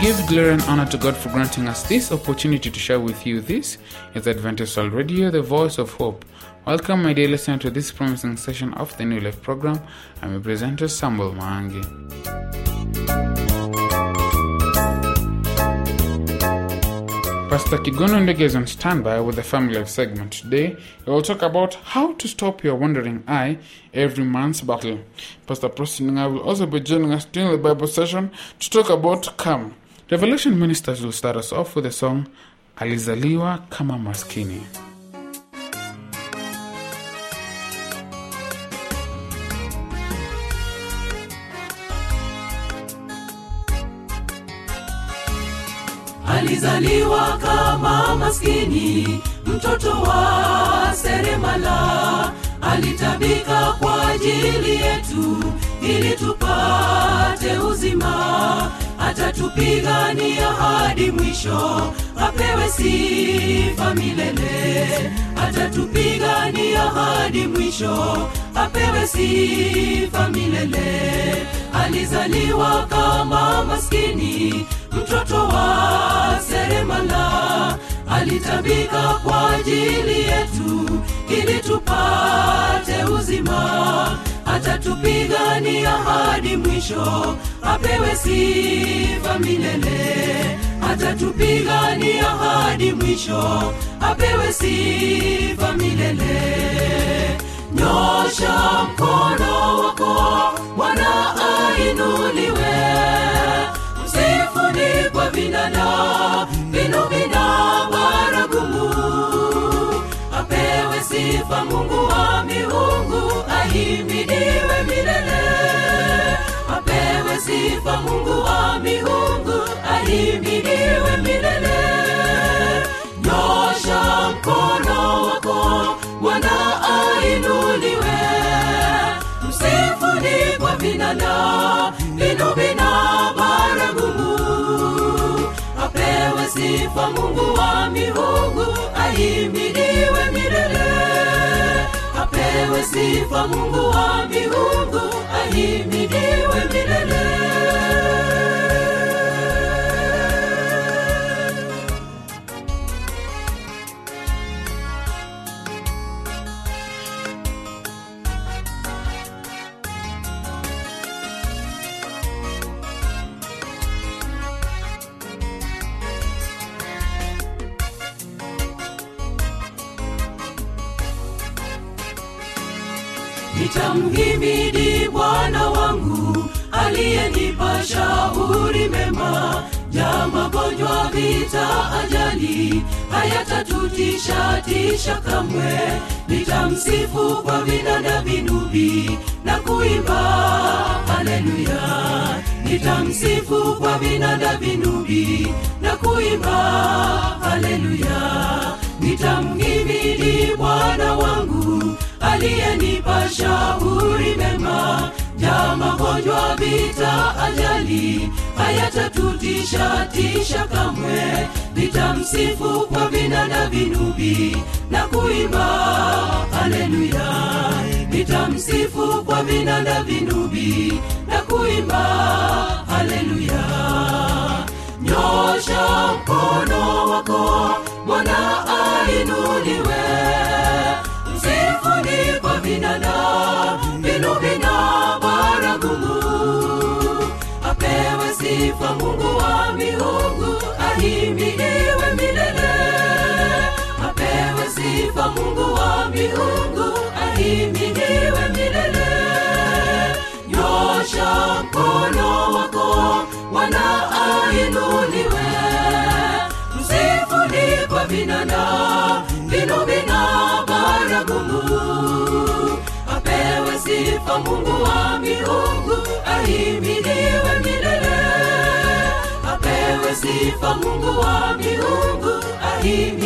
give glory and honor to God for granting us this opportunity to share with you this is Adventist World Radio, the voice of hope. Welcome, my dear listener, to this promising session of the New Life program. I'm your presenter, Samuel Maangi. Pastor Kigono Ndege is on standby with the Family Life segment. Today, we will talk about how to stop your wandering eye every month's battle. Pastor Preston will also be joining us during the Bible session to talk about Come. Revelation Ministers will start us off with the song Alizaliwa Kama Maskini. alizaliwa kama maskini mtoto wa seremala alitabika kwa ajili yetu ili tupate uzima atatupigania hadi mwisho. Apewe sifa milele. Atatupigania hadi mwisho. Apewe sifa milele. Alizaliwa kama maskini mtoto wa seremala. Alitabika kwa ajili yetu ili tupate uzima atatupigania hadi mwisho apewe sifa milele. Atatupigania hadi mwisho apewe sifa milele. Nyosha mkono wako bwana ainuliwe. Msifuni kwa vinana vinu vina baragumu apewe sifa mungu wa miungu ahimidiwe milele apewe sifa mungu wa miungu ahimidiwe milele nyosha mkono wako bwana ainuliwe. Msifuni kwa vinanda vinuvina baragumu apewe sifa mungu wa miungu ahimidiwe milele apewe sifa mungu wa miungu ahimidiwe milele nitamhimidi bwana wangu aliyenipa shauri mema. Ja magonjwa vita ajali hayatatutisha tisha kamwe. Nitamsifu kwa vinanda vinubi na kuimba haleluya. Nitamsifu kwa vinanda vinubi na kuimba haleluya. Nitamhimidi bwana wangu aliyenipa shauri mema ja magonjwa vita ajali hayatatutisha tisha kamwe. Nitamsifu kwa vinanda vinubi na kuimba haleluya. Nitamsifu kwa vinanda vinubi na kuimba haleluya. Nyosha mkono wako bwana ainuliwe msifuni kwa vinanda vinu vina baragumu apewe sifa mungu wa miungu ahimiliwe milele. Apewe sifa mungu wa miungu ahimiliwe milele. Nyosha mkono wako wana ainuliwe. Msifuni kwa vinanda sifa mungu wa miungu ahimiliwe milele. Apewe sifa mungu wa miungu ahimidiwe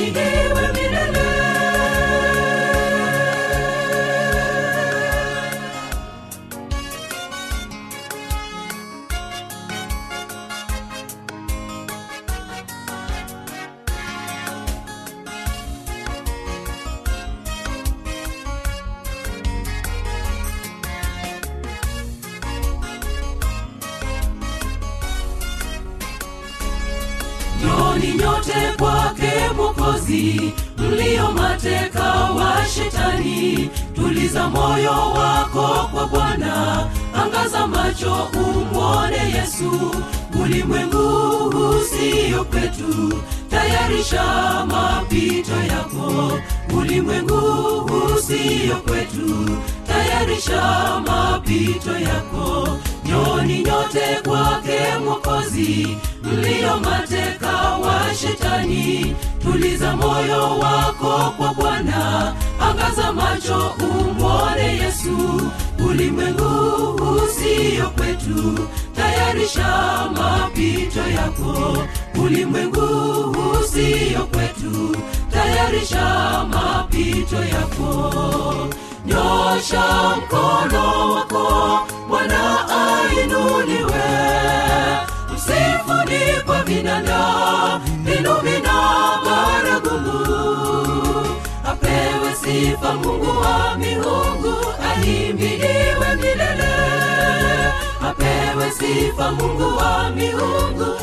tayarisha mapito yako. Nyoni nyote kwake mwokozi. Mlio mateka wa shetani. Tuliza moyo wako kwa bwana. Angaza macho umwone yesu. Ulimwengu usiyo kwetu. Tayarisha mapito yako ulimwengu usiyo kwetu tayarisha mapito yako. Nyosha mkono wako bwana ainuliwe. Msifuni kwa vinanda vinubi na baragumu. Apewe sifa mungu wa miungu ahimidiwe milele. Apewe sifa mungu wa miungu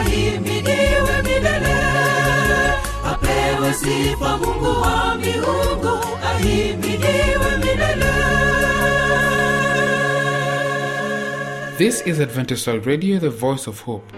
ahimidiwe milele apewe sifa mungu wa miungu ahimidiwe milele This is Adventist Radio, the voice of hope.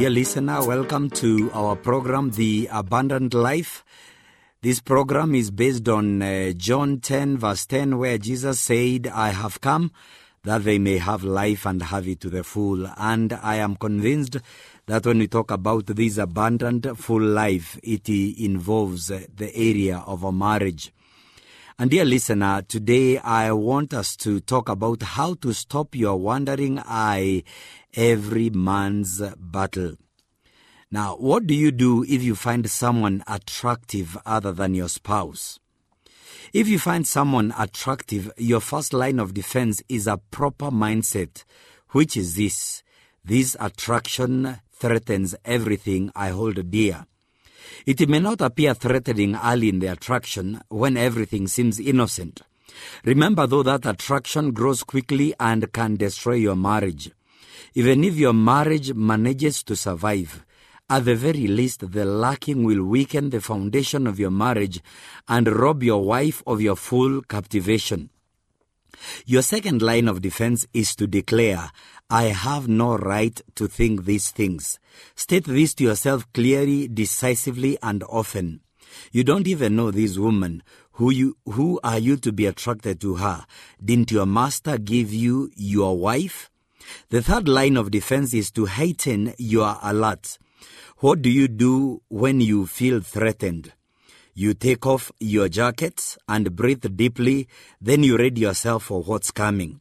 Dear listener, welcome to our program, The Abundant Life. This program is based on uh, John 10, verse 10, where Jesus said, I have come that they may have life and have it to the full. And I am convinced that when we talk about this abundant, full life, it involves the area of a marriage. And dear listener, today I want us to talk about how to stop your wandering eye every man's battle. Now, what do you do if you find someone attractive other than your spouse? If you find someone attractive, your first line of defense is a proper mindset, which is this. This attraction threatens everything I hold dear. It may not appear threatening early in the attraction when everything seems innocent. Remember though that attraction grows quickly and can destroy your marriage. Even if your marriage manages to survive, at the very least, the lacking will weaken the foundation of your marriage and rob your wife of your full captivation. Your second line of defense is to declare, I have no right to think these things. State this to yourself clearly, decisively, and often. You don't even know this woman. Who you, who are you to be attracted to her? Didn't your master give you your wife? The third line of defense is to heighten your alert. What do you do when you feel threatened? You take off your jacket and breathe deeply, then you ready yourself for what's coming.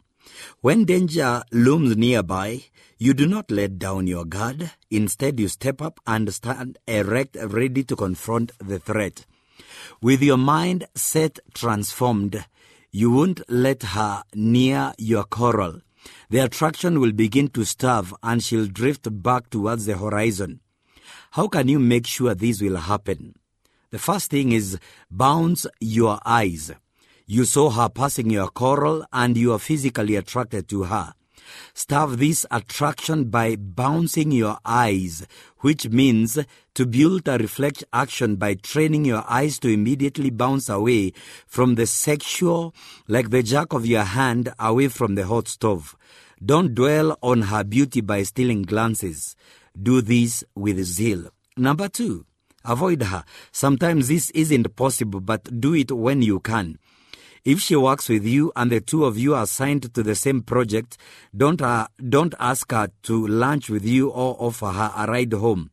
When danger looms nearby, you do not let down your guard. Instead, you step up and stand erect, ready to confront the threat. With your mind set transformed, you won't let her near your coral. The attraction will begin to starve and she'll drift back towards the horizon. How can you make sure this will happen? The first thing is bounce your eyes. You saw her passing your coral and you are physically attracted to her. Starve this attraction by bouncing your eyes, which means to build a reflex action by training your eyes to immediately bounce away from the sexual, like the jack of your hand away from the hot stove. Don't dwell on her beauty by stealing glances. Do this with zeal. Number two, avoid her. Sometimes this isn't possible, but do it when you can. If she works with you and the two of you are assigned to the same project, don't, uh, don't ask her to lunch with you or offer her a ride home.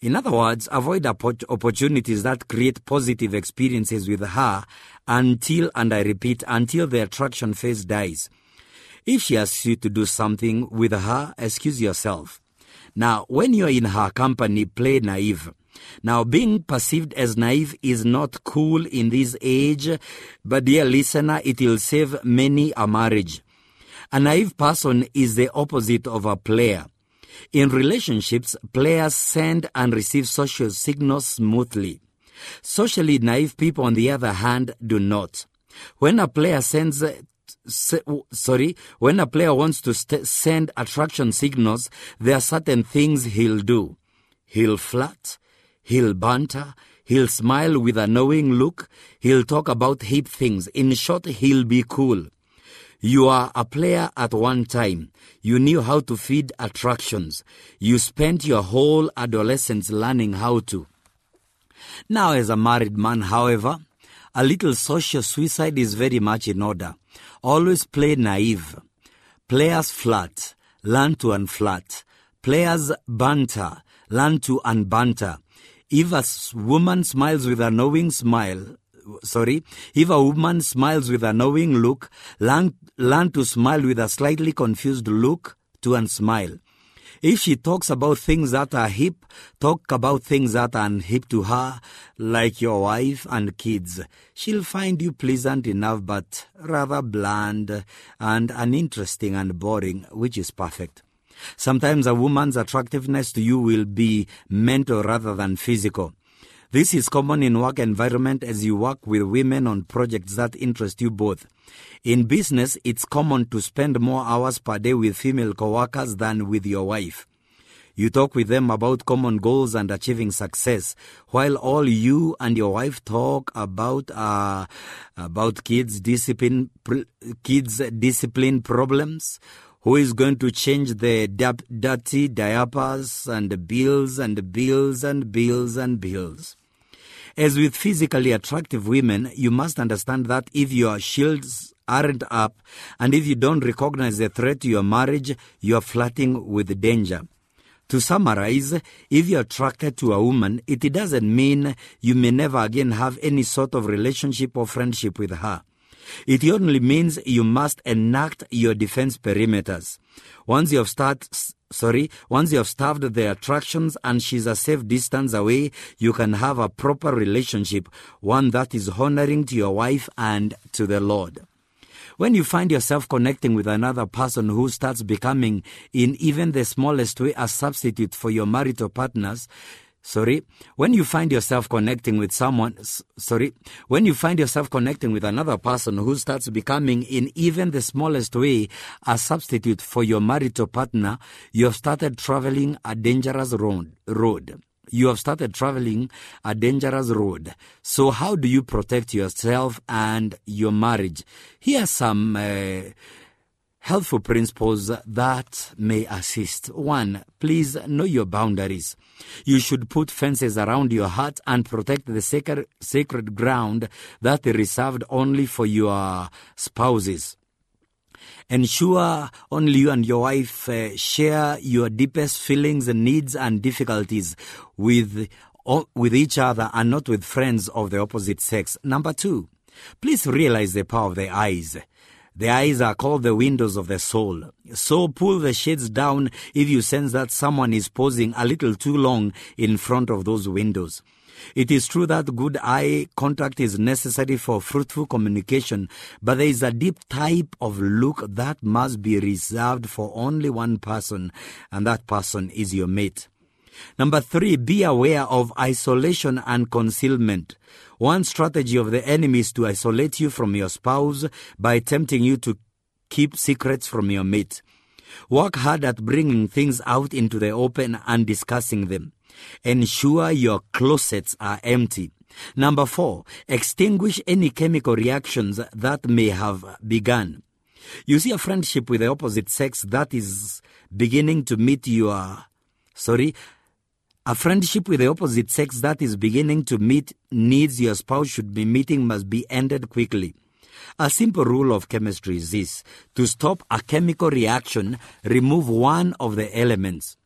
In other words, avoid opportunities that create positive experiences with her until, and I repeat, until the attraction phase dies. If she asks you to do something with her, excuse yourself. Now, when you're in her company, play naive. Now, being perceived as naive is not cool in this age, but dear listener, it will save many a marriage. A naive person is the opposite of a player. In relationships, players send and receive social signals smoothly. Socially naive people, on the other hand, do not. When a player sends sorry, when a player wants to st- send attraction signals, there are certain things he'll do. He'll flirt, he'll banter, he'll smile with a knowing look, he'll talk about hip things. In short, he'll be cool. You are a player at one time. You knew how to feed attractions. You spent your whole adolescence learning how to. Now, as a married man, however, a little social suicide is very much in order. Always play naive. Players flirt, learn to unflirt. Players banter, learn to unbanter. If a woman smiles with a knowing smile, sorry, if a woman smiles with a knowing look, learn, learn to smile with a slightly confused look to unsmile. If she talks about things that are hip, talk about things that are hip to her, like your wife and kids. She'll find you pleasant enough, but rather bland and uninteresting and boring, which is perfect. Sometimes a woman's attractiveness to you will be mental rather than physical. This is common in work environment as you work with women on projects that interest you both. In business, it's common to spend more hours per day with female coworkers than with your wife. You talk with them about common goals and achieving success, while all you and your wife talk about uh, about kids discipline kids discipline problems. Who is going to change the dirty diapers and bills and bills and bills and bills? As with physically attractive women, you must understand that if your shields aren't up and if you don't recognize the threat to your marriage, you are flirting with danger. To summarize, if you're attracted to a woman, it doesn't mean you may never again have any sort of relationship or friendship with her. It only means you must enact your defense perimeters. Once you have start, sorry, once you have starved the attractions and she's a safe distance away, you can have a proper relationship, one that is honoring to your wife and to the Lord. When you find yourself connecting with another person who starts becoming, in even the smallest way, a substitute for your marital partners, sorry, when you find yourself connecting with someone sorry when you find yourself connecting with another person who starts becoming, in even the smallest way, a substitute for your marital partner, you have started traveling a dangerous road. road you have started traveling a dangerous road. So, how do you protect yourself and your marriage? Here are some uh, helpful principles that may assist. One, please know your boundaries. You should put fences around your heart and protect the sacred, sacred ground that is reserved only for your spouses. Ensure only you and your wife uh, share your deepest feelings, and needs, and difficulties with, with each other and not with friends of the opposite sex. Number two, please realize the power of the eyes. The eyes are called the windows of the soul. So pull the shades down if you sense that someone is posing a little too long in front of those windows. It is true that good eye contact is necessary for fruitful communication, but there is a deep type of look that must be reserved for only one person, and that person is your mate. Number three, be aware of isolation and concealment. One strategy of the enemy is to isolate you from your spouse by tempting you to keep secrets from your mate. Work hard at bringing things out into the open and discussing them. Ensure your closets are empty. Number four, extinguish any chemical reactions that may have begun. You see a friendship with the opposite sex that is beginning to meet your, sorry, a friendship with the opposite sex that is beginning to meet needs your spouse should be meeting must be ended quickly. A simple rule of chemistry is this to stop a chemical reaction, remove one of the elements.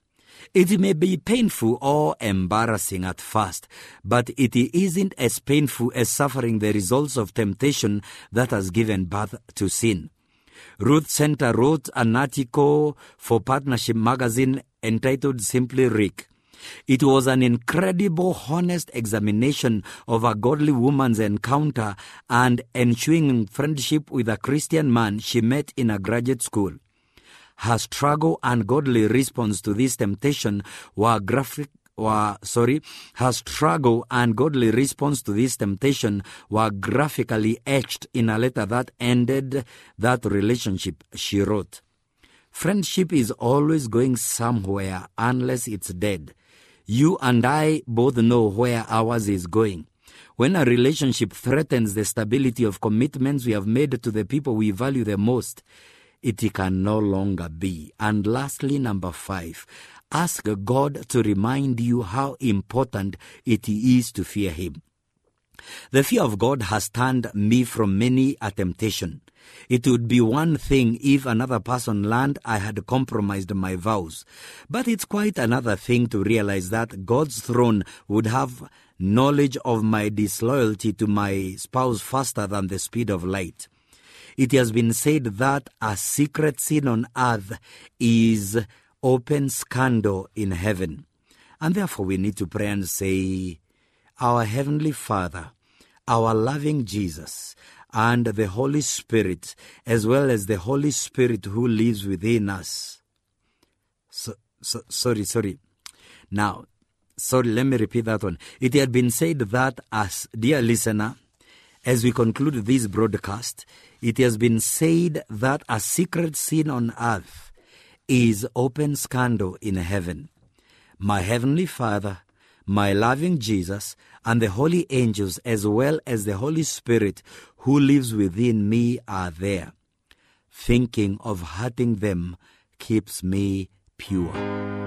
It may be painful or embarrassing at first, but it isn't as painful as suffering the results of temptation that has given birth to sin. Ruth Senter wrote an article for Partnership magazine entitled Simply Rick. It was an incredible, honest examination of a godly woman's encounter and ensuing friendship with a Christian man she met in a graduate school. Her struggle and godly response to this temptation were graphic were sorry her struggle and godly response to this temptation were graphically etched in a letter that ended that relationship she wrote friendship is always going somewhere unless it's dead you and i both know where ours is going when a relationship threatens the stability of commitments we have made to the people we value the most it can no longer be. And lastly, number five, ask God to remind you how important it is to fear Him. The fear of God has turned me from many a temptation. It would be one thing if another person learned I had compromised my vows, but it's quite another thing to realize that God's throne would have knowledge of my disloyalty to my spouse faster than the speed of light. It has been said that a secret sin on earth is open scandal in heaven. And therefore, we need to pray and say, Our Heavenly Father, our loving Jesus, and the Holy Spirit, as well as the Holy Spirit who lives within us. So, so, sorry, sorry. Now, sorry, let me repeat that one. It had been said that, as dear listener, as we conclude this broadcast, it has been said that a secret sin on earth is open scandal in heaven. My heavenly Father, my loving Jesus, and the holy angels, as well as the Holy Spirit who lives within me, are there. Thinking of hurting them keeps me pure.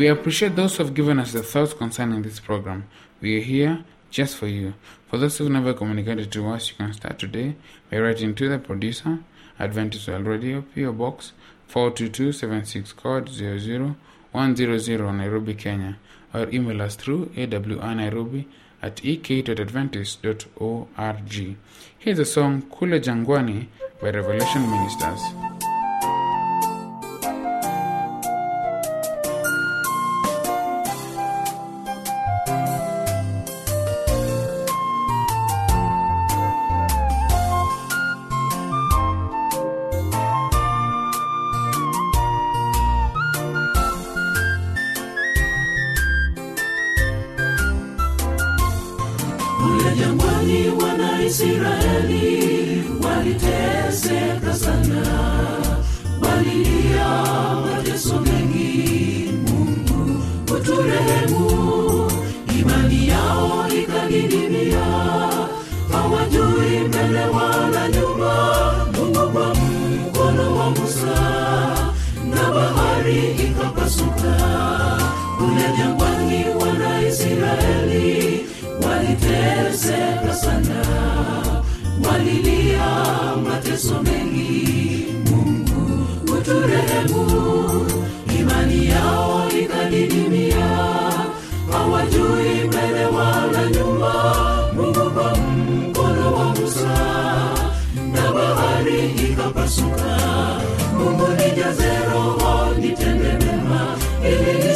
We appreciate those who have given us their thoughts concerning this program. We are here just for you. For those who've never communicated to us, you can start today by writing to the producer, Adventist World Radio, PO Box 42276 code 00100 Nairobi, Kenya, or email us through awrnairobi at ek.adventist.org. Here's a song Kule Jangwani by Revelation Ministers.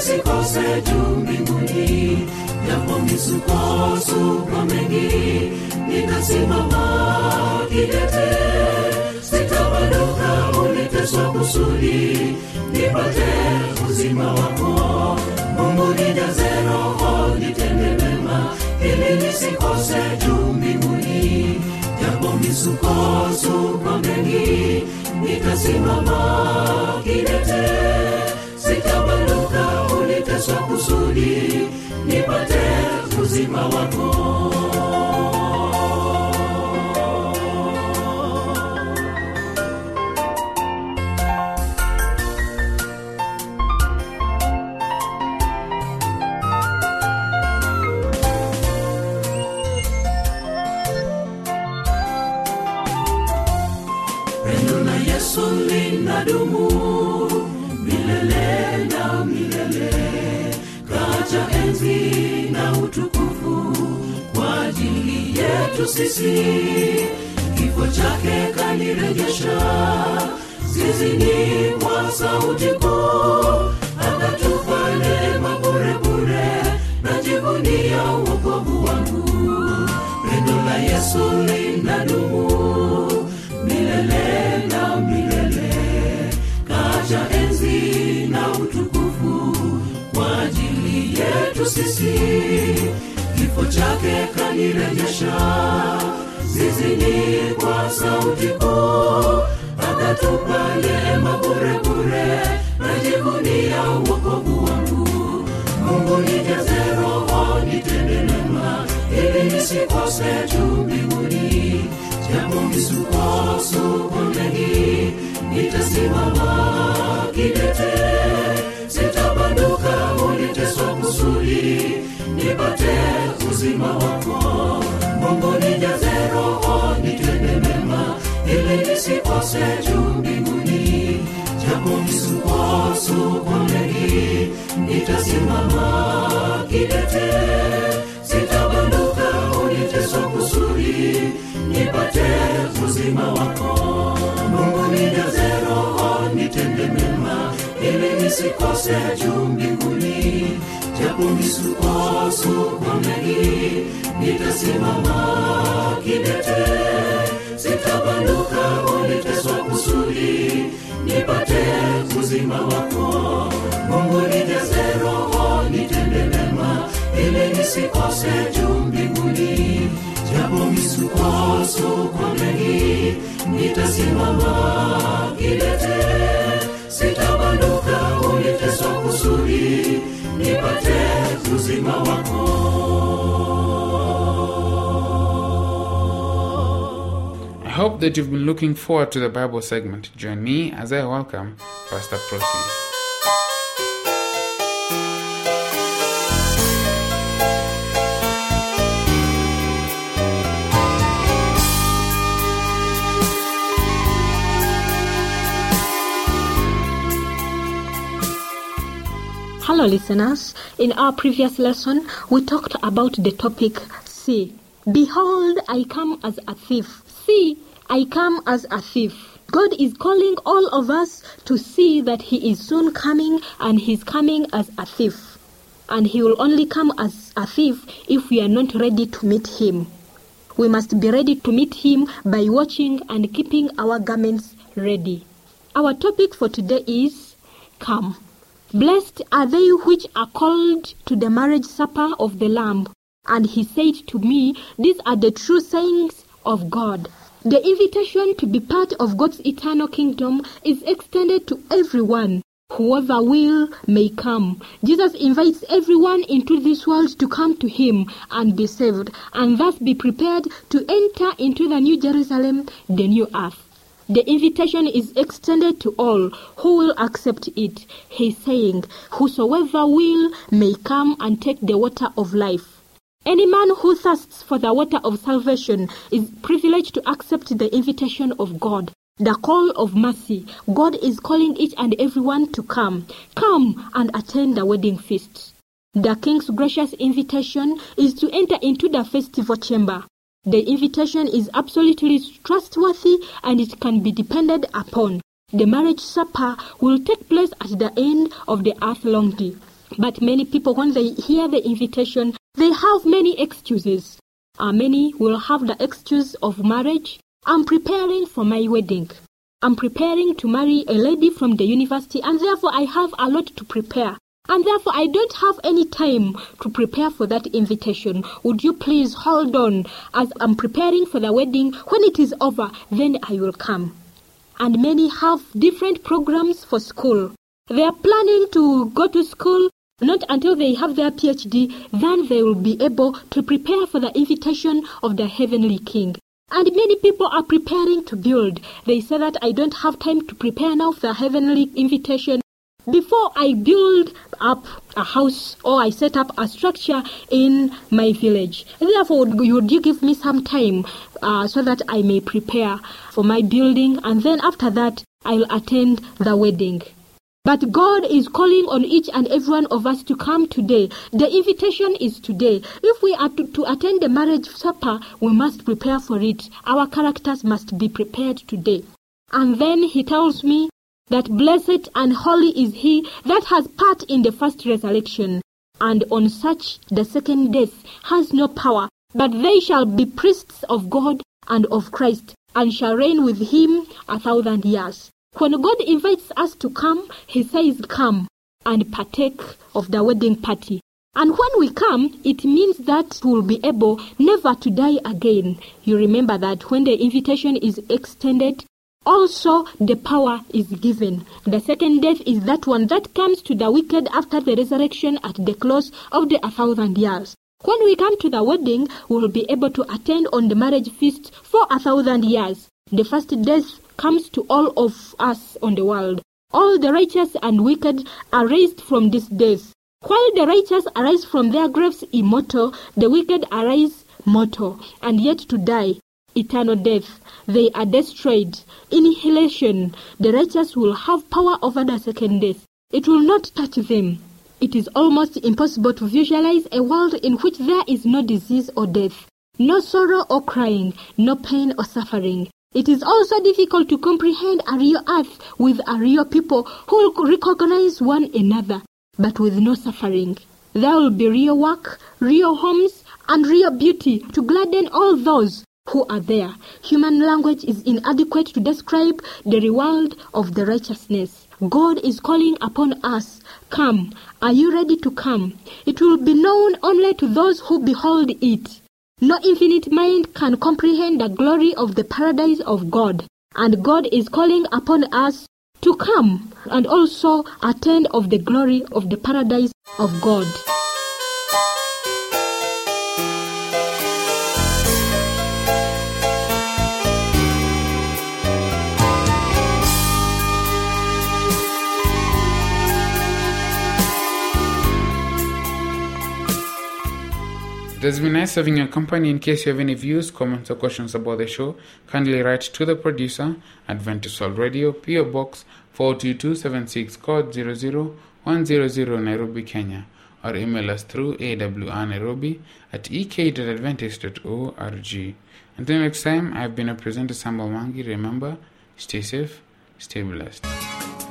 Ili nisikose juu mbinguni japo misukosuko mengi nitasimama kidete. Sitabaduka uliteswa kusudi nipate uzima wako. Mungu nijaze roho nitende mema ili nisikose juu mbinguni. Japo misukosuko mengi nitasimama kidete kusudi nipate uzima wako. Ajili sisi. Kifo chake kanirejesha. Zizini kwa sauti kuu. Akatupa neema burebure najivunia uokovu wangu. Mungu nijaze roho nitende mema. Ili nisikose juu mbinguni. Japo misukosuko nitasimama kidete nipate uzima wako. Mungu nijaze roho nitende mema. Ili nisikose juu mbinguni. Japo misukosuko mengi nitasimama kidete. Sitabanduka uliteswa kusudi. Nipate uzima wako. Mungu nijaze roho nitende mema. Ili nisikose juu mbinguni japo misukosuko mengi nitasimama kidete. Sitabanduka uliteswa kusudi nipate uzima wako. Mungu nijaze roho nitende mema ili nisikose juu mbinguni. Japo mengi nitasimama kidete uzima wako I hope that you've been looking forward to the Bible segment. Join me as I welcome Pastor Prosi. Hello, listeners. In our previous lesson, we talked about the topic See. Behold, I come as a thief. See, I come as a thief. God is calling all of us to see that He is soon coming and He's coming as a thief. And He will only come as a thief if we are not ready to meet Him. We must be ready to meet Him by watching and keeping our garments ready. Our topic for today is Come. Blessed are they which are called to the marriage supper of the Lamb. And he said to me, These are the true sayings of God. The invitation to be part of God's eternal kingdom is extended to everyone. Whoever will may come. Jesus invites everyone into this world to come to him and be saved, and thus be prepared to enter into the new Jerusalem, the new earth. The invitation is extended to all who will accept it. He's saying, Whosoever will may come and take the water of life. Any man who thirsts for the water of salvation is privileged to accept the invitation of God. The call of mercy. God is calling each and everyone to come. Come and attend the wedding feast. The king's gracious invitation is to enter into the festival chamber. The invitation is absolutely trustworthy and it can be depended upon. The marriage supper will take place at the end of the earth long day. But many people, when they hear the invitation, they have many excuses. Uh, many will have the excuse of marriage. I'm preparing for my wedding. I'm preparing to marry a lady from the university, and therefore I have a lot to prepare. And therefore, I don't have any time to prepare for that invitation. Would you please hold on as I'm preparing for the wedding? When it is over, then I will come. And many have different programs for school. They are planning to go to school not until they have their PhD, then they will be able to prepare for the invitation of the heavenly king. And many people are preparing to build. They say that I don't have time to prepare now for the heavenly invitation. Before I build up a house or I set up a structure in my village, therefore, would you give me some time uh, so that I may prepare for my building, and then after that, I'll attend the wedding. But God is calling on each and every one of us to come today. The invitation is today. If we are to, to attend the marriage supper, we must prepare for it. Our characters must be prepared today. And then he tells me that blessed and holy is he that has part in the first resurrection, and on such the second death has no power, but they shall be priests of God and of Christ, and shall reign with him a thousand years. When God invites us to come, he says, Come and partake of the wedding party. And when we come, it means that we will be able never to die again. You remember that when the invitation is extended, also the power is given. The second death is that one that comes to the wicked after the resurrection at the close of the a thousand years. When we come to the wedding, we will be able to attend on the marriage feast for a thousand years. The first death comes to all of us on the world. All the righteous and wicked are raised from this death. While the righteous arise from their graves immortal, the wicked arise mortal, and yet to die eternal death. They are destroyed. Annihilation. The righteous will have power over the second death. It will not touch them. It is almost impossible to visualize a world in which there is no disease or death, no sorrow or crying, no pain or suffering. It is also difficult to comprehend a real earth with a real people who will recognize one another, but with no suffering. There will be real work, real homes, and real beauty to gladden all those who are there. Human language is inadequate to describe the reward of the righteousness. God is calling upon us. Come. Are you ready to come? It will be known only to those who behold it. No infinite mind can comprehend the glory of the paradise of God. And God is calling upon us to come and also attend of the glory of the paradise of God. It has been nice having your company. In case you have any views, comments, or questions about the show, kindly write to the producer, Adventist World Radio, PO Box 42276, code 00100 Nairobi, Kenya, or email us through awrnairobi at ek.adventist.org. Until next time, I've been a presenter, Samuel Mangi. Remember, stay safe, stay blessed.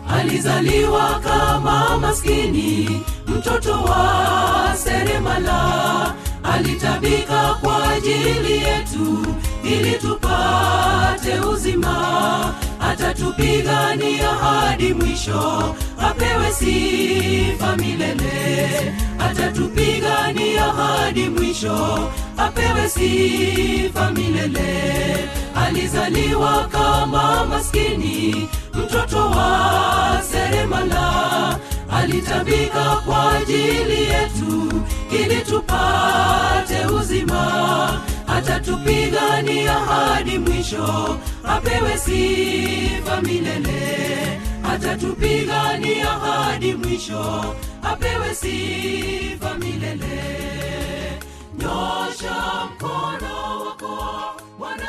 alizaliwa kama maskini mtoto wa seremala alitabika kwa ajili yetu ili tupate uzima. Atatupigania hadi mwisho apewe sifa milele. Atatupigania hadi mwisho apewe sifa milele. Alizaliwa kama maskini mtoto wa seremala alitabika kwa ajili yetu ili tupate uzima. Atatupigania hadi mwisho apewe sifa milele. Atatupigania hadi mwisho apewe sifa milele. Nyosha mkono wako bwana